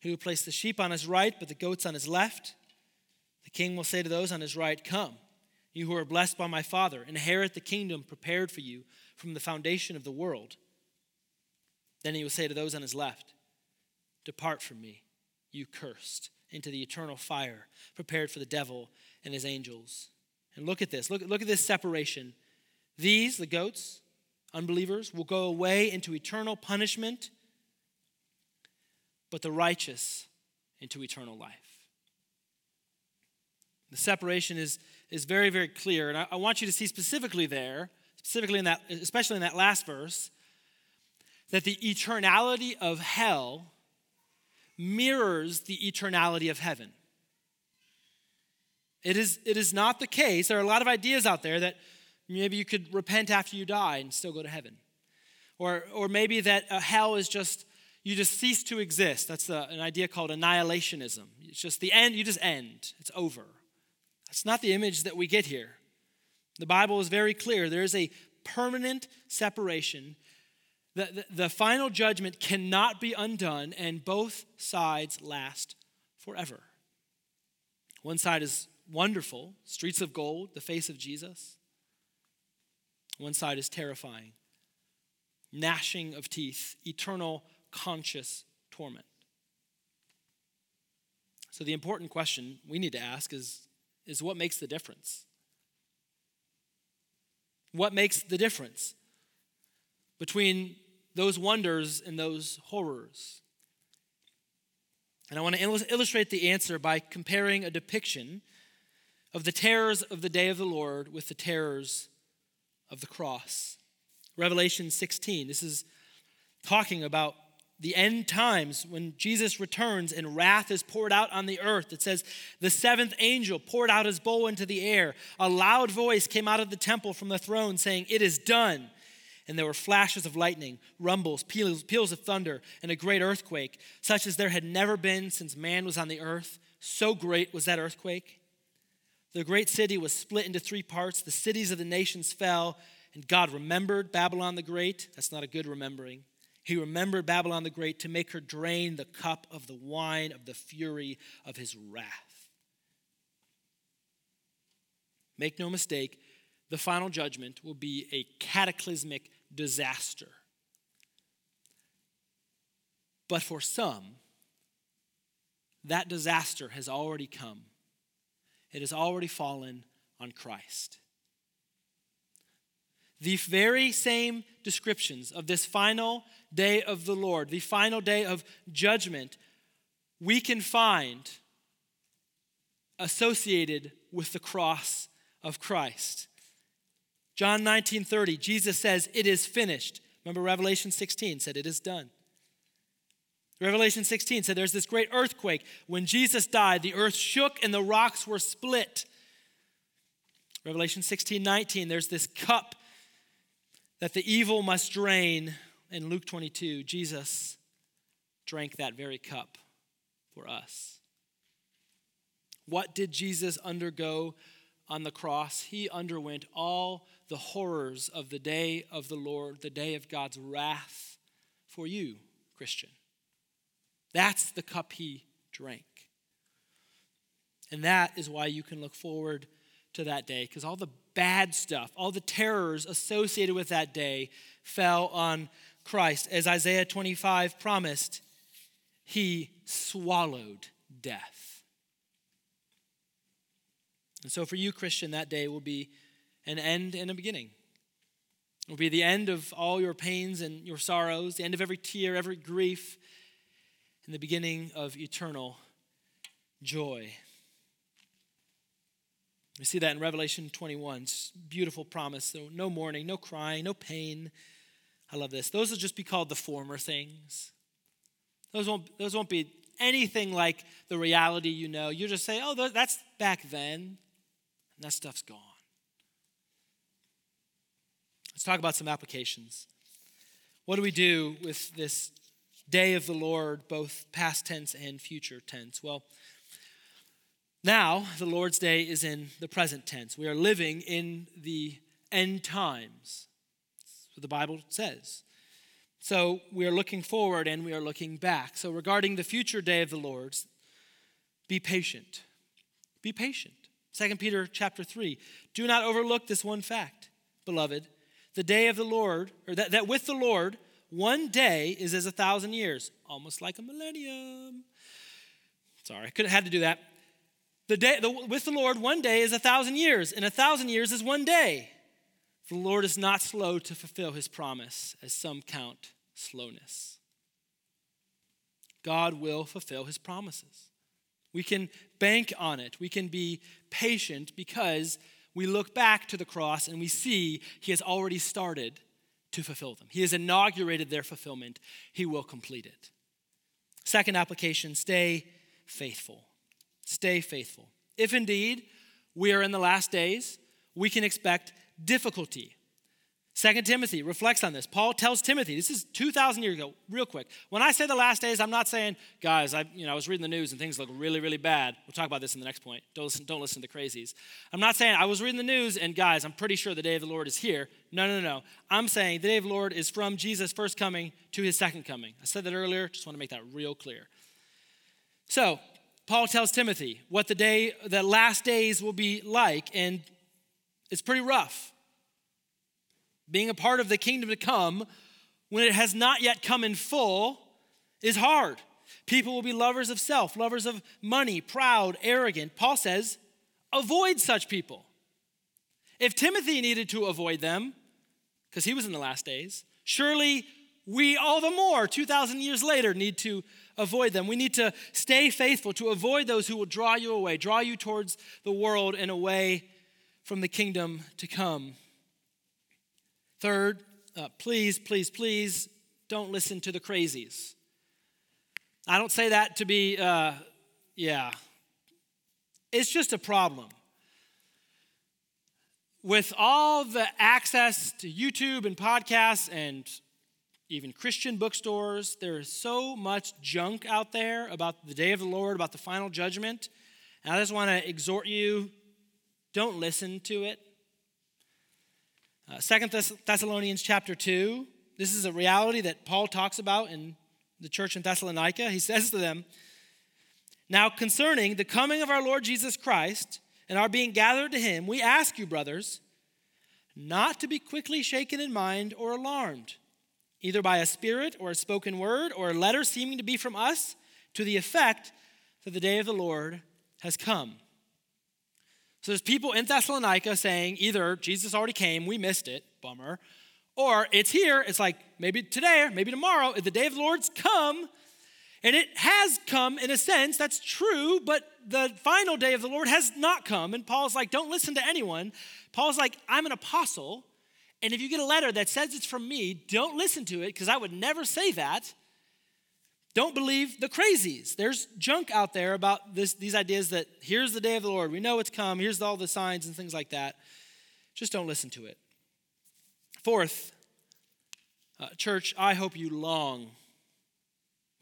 He will place the sheep on his right, but the goats on his left. The king will say to those on his right, Come, you who are blessed by my Father, inherit the kingdom prepared for you from the foundation of the world. Then he will say to those on his left, Depart from me, you cursed, into the eternal fire prepared for the devil and his angels. And look at this. Look, look at this separation. These, the goats, unbelievers, will go away into eternal punishment, but the righteous into eternal life. The separation is, is very, very clear. And I, I want you to see specifically there, specifically in that, especially in that last verse, that the eternality of hell mirrors the eternality of heaven. It is, it is not the case. There are a lot of ideas out there that maybe you could repent after you die and still go to heaven. Or, or maybe that uh, hell is just, you just cease to exist. That's the, an idea called annihilationism. It's just the end, you just end, it's over. That's not the image that we get here. The Bible is very clear. There is a permanent separation. The, the, the final judgment cannot be undone, and both sides last forever. One side is wonderful, streets of gold, the face of Jesus. One side is terrifying, gnashing of teeth, eternal conscious torment. So, the important question we need to ask is, is what makes the difference? What makes the difference between those wonders and those horrors? And I want to illustrate the answer by comparing a depiction of the terrors of the day of the Lord with the terrors of the cross. Revelation 16, this is talking about the end times when Jesus returns and wrath is poured out on the earth. It says, The seventh angel poured out his bowl into the air. A loud voice came out of the temple from the throne saying, It is done. And there were flashes of lightning, rumbles, peals, peals of thunder, and a great earthquake, such as there had never been since man was on the earth. So great was that earthquake. The great city was split into three parts. The cities of the nations fell, and God remembered Babylon the Great. That's not a good remembering. He remembered Babylon the Great to make her drain the cup of the wine of the fury of his wrath. Make no mistake, the final judgment will be a cataclysmic disaster. But for some, that disaster has already come it has already fallen on Christ. The very same descriptions of this final day of the Lord, the final day of judgment, we can find associated with the cross of Christ. John 19 30, Jesus says, It is finished. Remember, Revelation 16 said, It is done. Revelation 16 said there's this great earthquake. When Jesus died, the earth shook and the rocks were split. Revelation 16 19, there's this cup that the evil must drain. In Luke 22, Jesus drank that very cup for us. What did Jesus undergo on the cross? He underwent all the horrors of the day of the Lord, the day of God's wrath for you, Christian. That's the cup he drank. And that is why you can look forward to that day, because all the bad stuff, all the terrors associated with that day fell on Christ. As Isaiah 25 promised, he swallowed death. And so, for you, Christian, that day will be an end and a beginning. It will be the end of all your pains and your sorrows, the end of every tear, every grief, and the beginning of eternal joy. We see that in Revelation 21. It's beautiful promise. So no mourning, no crying, no pain. I love this. Those will just be called the former things. Those won't, those won't be anything like the reality you know. You just say, oh, that's back then. And that stuff's gone. Let's talk about some applications. What do we do with this day of the Lord, both past tense and future tense? Well, now the Lord's day is in the present tense. We are living in the end times. That's what the Bible says. So we are looking forward and we are looking back. So regarding the future day of the Lord's, be patient. Be patient. 2 Peter chapter 3. Do not overlook this one fact, beloved the day of the Lord, or that, that with the Lord, one day is as a thousand years, almost like a millennium. Sorry, I could have had to do that. The day the, with the Lord, one day is a thousand years, and a thousand years is one day. For the Lord is not slow to fulfill his promise, as some count slowness. God will fulfill his promises. We can bank on it. We can be patient because we look back to the cross and we see he has already started to fulfill them. He has inaugurated their fulfillment, he will complete it. Second application stay faithful. Stay faithful. If indeed we are in the last days, we can expect difficulty Second Timothy reflects on this. Paul tells Timothy, this is 2,000 years ago, real quick. When I say the last days, I'm not saying, guys, I, you know, I was reading the news and things look really, really bad. We'll talk about this in the next point. Don't listen, don't listen to crazies. I'm not saying I was reading the news and, guys, I'm pretty sure the day of the Lord is here. No, no, no. I'm saying the day of the Lord is from Jesus' first coming to his second coming. I said that earlier, just want to make that real clear. So, Paul tells Timothy what the day, the last days will be like, and it's pretty rough being a part of the kingdom to come when it has not yet come in full is hard. People will be lovers of self, lovers of money, proud, arrogant. Paul says, avoid such people. If Timothy needed to avoid them, because he was in the last days, surely we all the more, 2,000 years later, need to avoid them. We need to stay faithful to avoid those who will draw you away, draw you towards the world and away from the kingdom to come. Third, uh, please, please, please don't listen to the crazies. I don't say that to be, uh, yeah, it's just a problem. With all the access to YouTube and podcasts and even Christian bookstores, there is so much junk out there about the day of the Lord, about the final judgment. And I just want to exhort you don't listen to it. Uh, Second Thess- Thessalonians chapter 2, this is a reality that Paul talks about in the church in Thessalonica. He says to them, Now concerning the coming of our Lord Jesus Christ and our being gathered to him, we ask you, brothers, not to be quickly shaken in mind or alarmed, either by a spirit or a spoken word or a letter seeming to be from us, to the effect that the day of the Lord has come so there's people in Thessalonica saying either Jesus already came, we missed it, bummer, or it's here, it's like maybe today or maybe tomorrow, the day of the Lord's come. And it has come in a sense, that's true, but the final day of the Lord has not come. And Paul's like, don't listen to anyone. Paul's like, I'm an apostle. And if you get a letter that says it's from me, don't listen to it because I would never say that. Don't believe the crazies. There's junk out there about this, these ideas that here's the day of the Lord. We know it's come. Here's all the signs and things like that. Just don't listen to it. Fourth, uh, church, I hope you long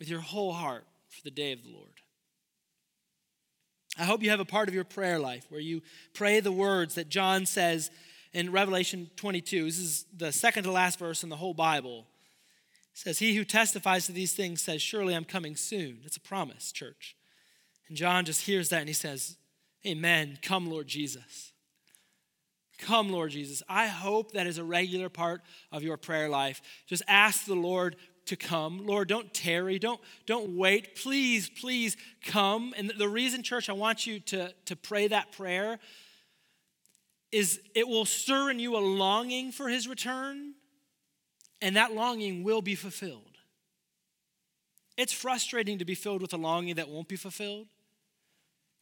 with your whole heart for the day of the Lord. I hope you have a part of your prayer life where you pray the words that John says in Revelation 22. This is the second to last verse in the whole Bible says, He who testifies to these things says, Surely I'm coming soon. It's a promise, church. And John just hears that and he says, Amen. Come, Lord Jesus. Come, Lord Jesus. I hope that is a regular part of your prayer life. Just ask the Lord to come. Lord, don't tarry. Don't, don't wait. Please, please come. And the reason, church, I want you to, to pray that prayer is it will stir in you a longing for his return, and that longing will be fulfilled. It's frustrating to be filled with a longing that won't be fulfilled.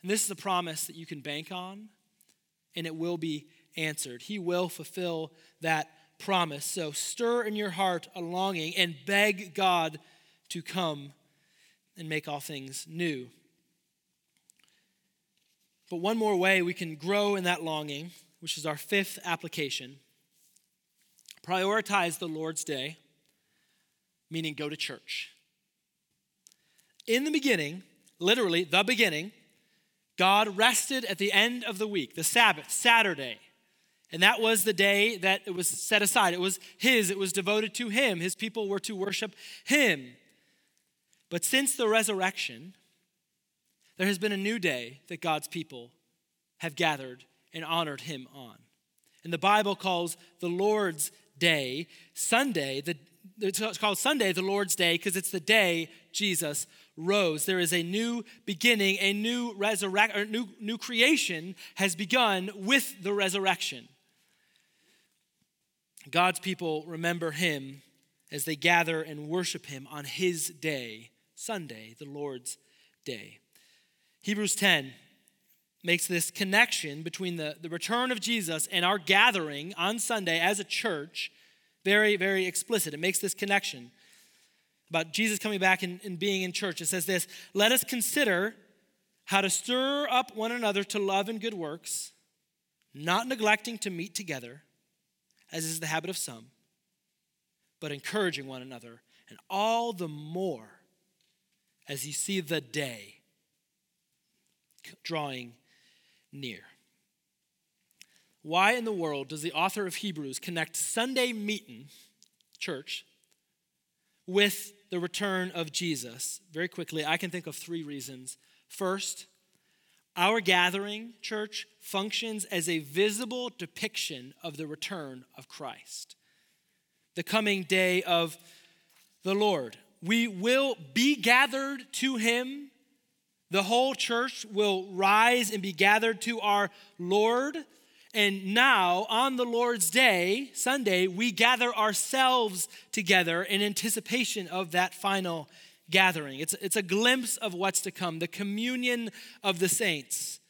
And this is a promise that you can bank on, and it will be answered. He will fulfill that promise. So stir in your heart a longing and beg God to come and make all things new. But one more way we can grow in that longing, which is our fifth application prioritize the Lord's day, meaning go to church. In the beginning, literally, the beginning, God rested at the end of the week, the Sabbath, Saturday. And that was the day that it was set aside. It was His, it was devoted to Him. His people were to worship Him. But since the resurrection, there has been a new day that God's people have gathered and honored Him on. And the Bible calls the Lord's Day Sunday, the, it's called Sunday the Lord's Day because it's the day Jesus rose. There is a new beginning, a new resurrection, new, new creation has begun with the resurrection. God's people remember him as they gather and worship him on his day, Sunday, the Lord's day. Hebrews 10 makes this connection between the, the return of Jesus and our gathering on Sunday as a church very, very explicit. It makes this connection about Jesus coming back and, and being in church. It says this Let us consider how to stir up one another to love and good works, not neglecting to meet together as is the habit of some, but encouraging one another, and all the more as you see the day drawing near. Why in the world does the author of Hebrews connect Sunday meeting, church, with the return of Jesus? Very quickly, I can think of three reasons. First, our gathering, church, functions as a visible depiction of the return of Christ, the coming day of the Lord. We will be gathered to Him. The whole church will rise and be gathered to our Lord. And now, on the Lord's Day, Sunday, we gather ourselves together in anticipation of that final gathering. It's, it's a glimpse of what's to come, the communion of the saints.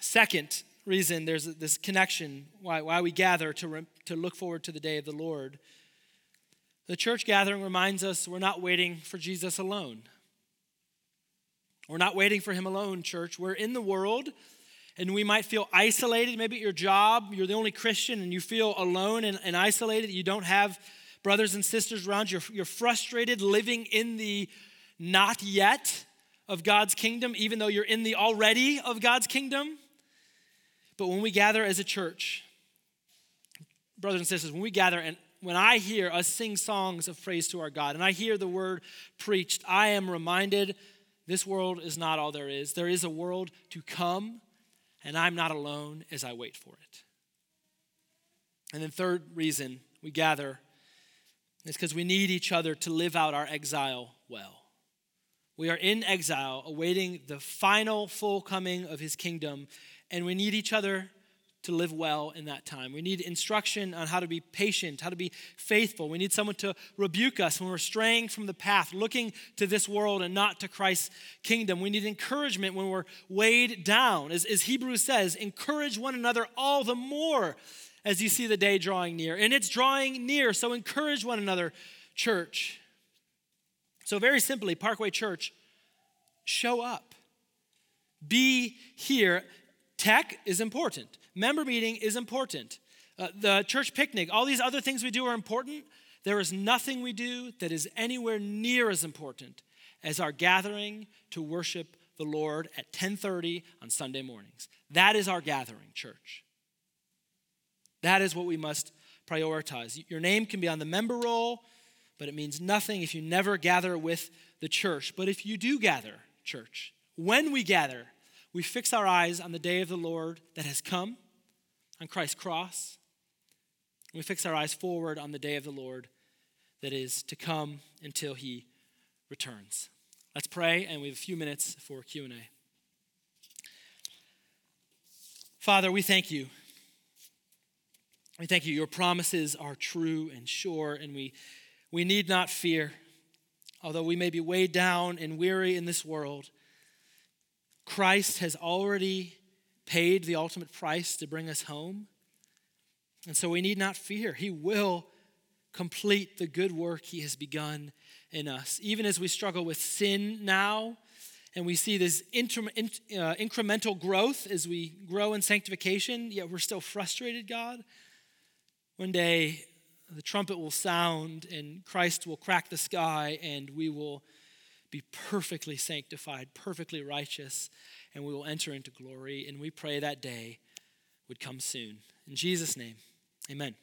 Second reason there's this connection why, why we gather to, re, to look forward to the day of the Lord. The church gathering reminds us we're not waiting for Jesus alone. We're not waiting for him alone, church. We're in the world and we might feel isolated. Maybe at your job, you're the only Christian and you feel alone and, and isolated. You don't have brothers and sisters around you. You're, you're frustrated living in the not yet of God's kingdom, even though you're in the already of God's kingdom. But when we gather as a church, brothers and sisters, when we gather and when I hear us sing songs of praise to our God and I hear the word preached, I am reminded this world is not all there is. There is a world to come, and I'm not alone as I wait for it. And then, third reason we gather is because we need each other to live out our exile well. We are in exile, awaiting the final full coming of his kingdom, and we need each other to live well in that time. We need instruction on how to be patient, how to be faithful. We need someone to rebuke us when we're straying from the path, looking to this world and not to Christ's kingdom. We need encouragement when we're weighed down. As, as Hebrews says, encourage one another all the more as you see the day drawing near. And it's drawing near, so encourage one another, church. So, very simply, Parkway Church, show up. Be here. Tech is important, member meeting is important. Uh, the church picnic, all these other things we do are important. There is nothing we do that is anywhere near as important as our gathering to worship the Lord at 10:30 on Sunday mornings. That is our gathering, church. That is what we must prioritize. Your name can be on the member roll, but it means nothing if you never gather with the church. But if you do gather, church, when we gather, we fix our eyes on the day of the Lord that has come on Christ's cross. We fix our eyes forward on the day of the Lord that is to come until he returns. Let's pray, and we have a few minutes for Q&A. Father, we thank you. We thank you. Your promises are true and sure, and we, we need not fear. Although we may be weighed down and weary in this world, Christ has already paid the ultimate price to bring us home. And so we need not fear. He will complete the good work he has begun in us. Even as we struggle with sin now, and we see this inter- in, uh, incremental growth as we grow in sanctification, yet we're still frustrated, God. One day, the trumpet will sound and Christ will crack the sky, and we will be perfectly sanctified, perfectly righteous, and we will enter into glory. And we pray that day would come soon. In Jesus' name, amen.